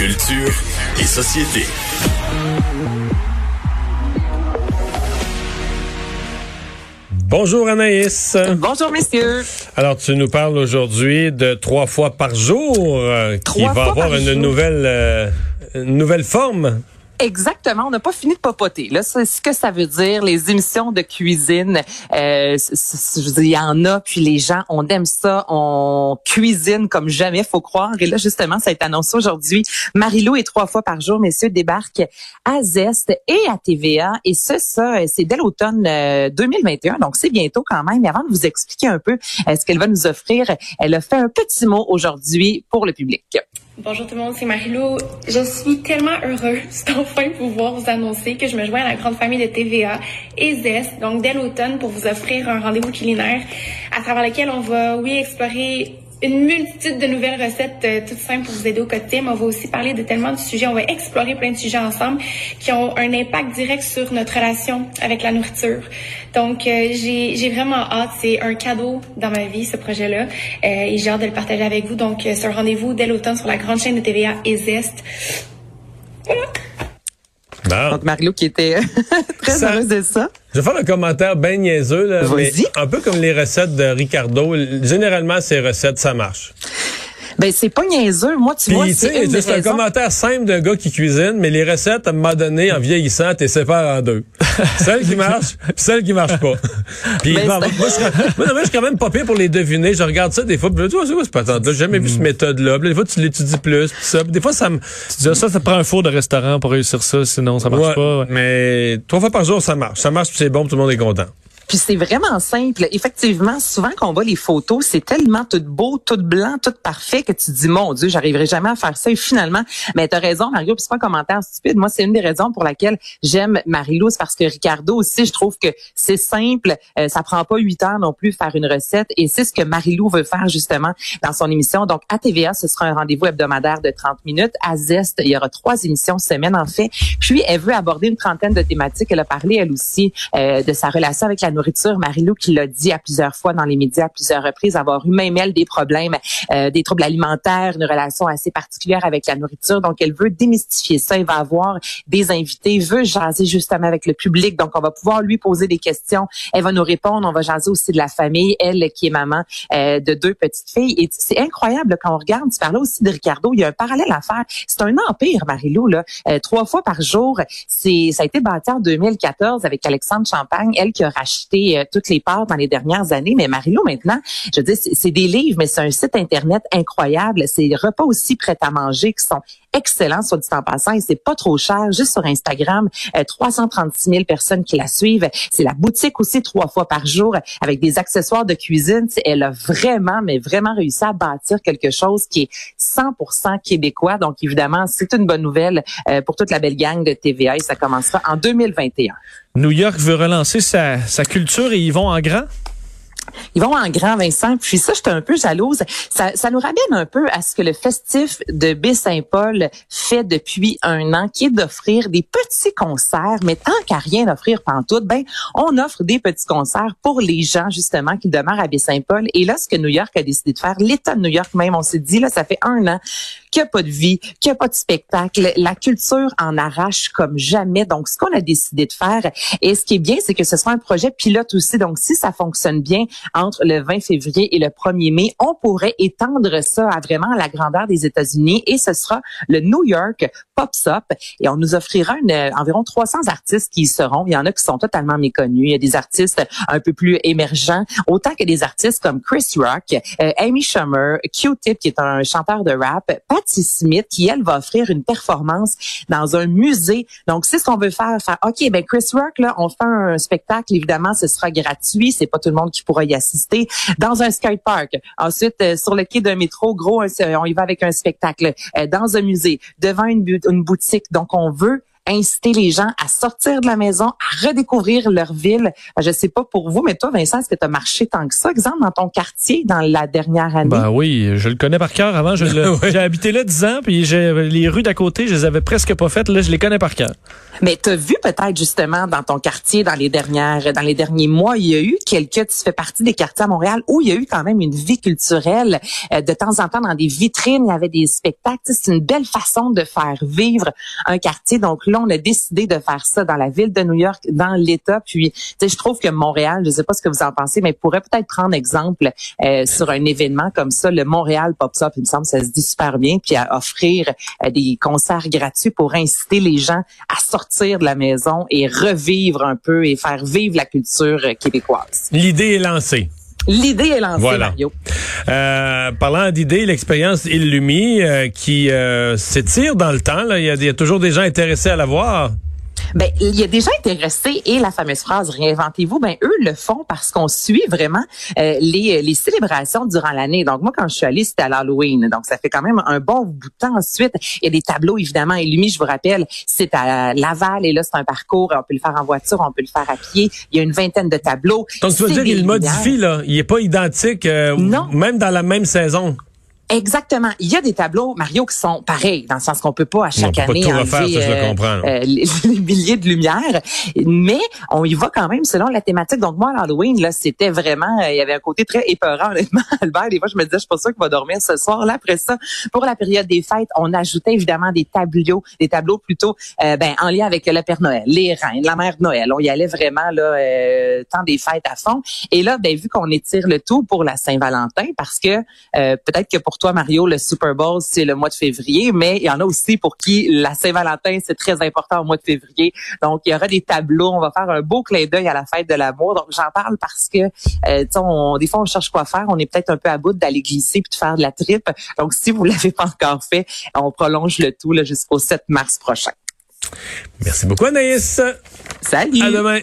Culture et société. Bonjour Anaïs. Bonjour messieurs. Alors tu nous parles aujourd'hui de trois fois par jour euh, qui Trois va fois avoir par une jour. nouvelle euh, une nouvelle forme. Exactement, on n'a pas fini de papoter. Là, c'est ce que ça veut dire, les émissions de cuisine. Euh, il y en a, puis les gens, on aime ça, on cuisine comme jamais, faut croire. Et là, justement, ça a été annoncé aujourd'hui. Marilou et trois fois par jour, messieurs, débarquent à Zest et à TVA. Et ça, ça, c'est dès l'automne euh, 2021, donc c'est bientôt quand même. Et avant de vous expliquer un peu euh, ce qu'elle va nous offrir, elle a fait un petit mot aujourd'hui pour le public. Bonjour tout le monde, c'est Marilou. Je suis tellement heureuse d'enfin pouvoir vous annoncer que je me joins à la grande famille de TVA et Zest, donc dès l'automne, pour vous offrir un rendez-vous culinaire à travers lequel on va, oui, explorer une multitude de nouvelles recettes euh, toutes simples pour vous aider au quotidien, mais on va aussi parler de tellement de sujets, on va explorer plein de sujets ensemble qui ont un impact direct sur notre relation avec la nourriture. Donc, euh, j'ai vraiment hâte, c'est un cadeau dans ma vie, ce projet-là, euh, et j'ai hâte de le partager avec vous. Donc, euh, un rendez-vous dès l'automne sur la grande chaîne de TVA et Zest. Bon. Donc, Marilou qui était très Ça- heureuse de ça. Je vais faire un commentaire bien niaiseux là, mais un peu comme les recettes de Ricardo, généralement ces recettes ça marche. Ben c'est pas niaiseux. Moi, tu vois, Puis tu c'est une c'est un commentaire simple d'un gars qui cuisine, mais les recettes à un moment donné en vieillissant, t'es séparé en deux. celle qui marche, puis celle qui marche pas. Puis Ben, moi, moi, non, mais je suis quand même pas pire pour les deviner. Je regarde ça des fois, puis je me dis, c'est cette patente-là? J'ai jamais vu cette méthode-là. Puis Des fois, tu l'étudies plus, puis ça. Puis des fois, ça me... Tu dis, ça, ça prend un four de restaurant pour réussir ça, sinon ça marche Ouais, pas. ouais. Mais trois fois par jour, ça marche. Ça marche, c'est bon, puis tout le monde est content. Puis c'est vraiment simple. Effectivement, souvent quand on voit les photos, c'est tellement tout beau, tout blanc, tout parfait que tu dis mon Dieu, j'arriverai jamais à faire ça. Et finalement, mais t'as raison, Mario. Puis c'est pas un commentaire stupide. Moi, c'est une des raisons pour laquelle j'aime Marilou, c'est parce que Ricardo aussi, je trouve que c'est simple. Euh, ça prend pas huit heures non plus faire une recette. Et c'est ce que Marilou veut faire justement dans son émission. Donc à TVA, ce sera un rendez-vous hebdomadaire de 30 minutes. À Zest, il y aura trois émissions semaine en fait. Puis elle veut aborder une trentaine de thématiques. Elle a parlé elle aussi euh, de sa relation avec la nourriture. Marilou qui l'a dit à plusieurs fois dans les médias, à plusieurs reprises, avoir eu même elle des problèmes, euh, des troubles alimentaires, une relation assez particulière avec la nourriture. Donc elle veut démystifier ça. Elle va avoir des invités, veut jaser justement avec le public. Donc on va pouvoir lui poser des questions. Elle va nous répondre. On va jaser aussi de la famille. Elle qui est maman euh, de deux petites filles. Et c'est incroyable quand on regarde. Tu parlais aussi de Ricardo. Il y a un parallèle à faire. C'est un empire, Marilou. Là, Euh, trois fois par jour. C'est ça a été bâti en 2014 avec Alexandre Champagne, elle qui a racheté euh, toutes les parts dans les dernières années. Mais Marilou, maintenant, je dire, c'est des livres, mais c'est un site internet incroyable. C'est repas aussi prêts à manger qui sont excellents, soit dit en passant, et c'est pas trop cher. Juste sur Instagram, euh, 336 000 personnes qui la suivent. C'est la boutique aussi trois fois par jour avec des accessoires de cuisine. Elle a vraiment, mais vraiment réussi à bâtir quelque chose qui est 100% québécois. Donc évidemment, c'est une bonne nouvelle euh, pour toute la belle gang de TVA et ça commencera en 2021. New York veut relancer sa, sa culture et ils vont en grand? Ils vont en grand, Vincent. Puis ça, j'étais un peu jalouse. Ça, ça nous ramène un peu à ce que le festif de Baie-Saint-Paul fait depuis un an, qui est d'offrir des petits concerts. Mais tant qu'à rien offrir pantoute, ben, on offre des petits concerts pour les gens, justement, qui demeurent à Baie-Saint-Paul. Et là, ce que New York a décidé de faire, l'État de New York même, on s'est dit, là, ça fait un an qu'il n'y a pas de vie, qu'il n'y a pas de spectacle. La culture en arrache comme jamais. Donc, ce qu'on a décidé de faire, et ce qui est bien, c'est que ce sera un projet pilote aussi. Donc, si ça fonctionne bien entre le 20 février et le 1er mai, on pourrait étendre ça à vraiment la grandeur des États-Unis et ce sera le New York Pops Up et on nous offrira une, euh, environ 300 artistes qui y seront. Il y en a qui sont totalement méconnus. Il y a des artistes un peu plus émergents, autant que des artistes comme Chris Rock, euh, Amy Schumer, Q-Tip qui est un chanteur de rap, Patti Smith qui elle va offrir une performance dans un musée. Donc c'est ce qu'on veut faire, faire OK ben Chris Rock là, on fait un spectacle évidemment, ce sera gratuit, c'est pas tout le monde qui pourra y assister dans un skate park. Ensuite euh, sur le quai d'un métro, gros on y va avec un spectacle euh, dans un musée, devant une boutique. Donc on veut inciter les gens à sortir de la maison, à redécouvrir leur ville. Je sais pas pour vous, mais toi, Vincent, est-ce que tu as marché tant que ça, exemple, dans ton quartier dans la dernière année? Ben oui, je le connais par cœur. Avant, j'ai habité là 10 ans, puis les rues d'à côté, je les avais presque pas faites. Là, je les connais par cœur. Mais tu as vu peut-être justement dans ton quartier, dans les dernières, dans les derniers mois, il y a eu quelques, tu fais partie des quartiers à Montréal où il y a eu quand même une vie culturelle. Euh, de temps en temps, dans des vitrines, il y avait des spectacles. C'est une belle façon de faire vivre un quartier. Donc là, on a décidé de faire ça dans la ville de New York, dans l'État. Puis, je trouve que Montréal, je sais pas ce que vous en pensez, mais pourrait peut-être prendre exemple euh, sur un événement comme ça, le Montréal Pop Up. Il me semble ça se dit super bien. Puis à offrir euh, des concerts gratuits pour inciter les gens à sortir de la maison et revivre un peu et faire vivre la culture euh, québécoise. L'idée est lancée. L'idée est lancée, Voilà. Mario. Euh, parlant d'idées, l'expérience Illumi euh, qui euh, s'étire dans le temps. là. Il y, a, il y a toujours des gens intéressés à la voir. Ben, il y a des gens intéressés et la fameuse phrase réinventez-vous, ben eux le font parce qu'on suit vraiment euh, les, les célébrations durant l'année. Donc moi quand je suis allée, c'était à l'Halloween. Donc ça fait quand même un bon bout de temps ensuite. Il y a des tableaux évidemment Illumi, je vous rappelle, c'est à Laval et là c'est un parcours, on peut le faire en voiture, on peut le faire à pied. Il y a une vingtaine de tableaux. Donc tu veux dire lumières. modifie là, il est pas identique euh, Non. même dans la même saison. Exactement. Il y a des tableaux, Mario, qui sont pareils, dans le sens qu'on peut pas à chaque peut pas année refaire, enlever ça, comprends, là. euh, les, les milliers de lumières, mais on y va quand même selon la thématique. Donc moi, à l'Halloween, là, c'était vraiment, euh, il y avait un côté très épeurant, honnêtement, Albert. Des fois, je me disais, je suis pas sûre qu'il va dormir ce soir. Là, après ça, pour la période des fêtes, on ajoutait évidemment des tableaux, des tableaux plutôt euh, ben, en lien avec le Père Noël, les reines, la Mère Noël. On y allait vraiment là, euh, temps des fêtes à fond. Et là, ben, vu qu'on étire le tout pour la Saint-Valentin, parce que euh, peut-être que pour toi, Mario, le Super Bowl, c'est le mois de février, mais il y en a aussi pour qui la Saint-Valentin, c'est très important au mois de février. Donc, il y aura des tableaux. On va faire un beau clin d'œil à la fête de l'amour. Donc, j'en parle parce que, euh, tu sais, on, des fois, on cherche quoi faire. On est peut-être un peu à bout d'aller glisser puis de faire de la tripe. Donc, si vous l'avez pas encore fait, on prolonge le tout jusqu'au 7 mars prochain. Merci beaucoup Anaïs. Salut! À demain.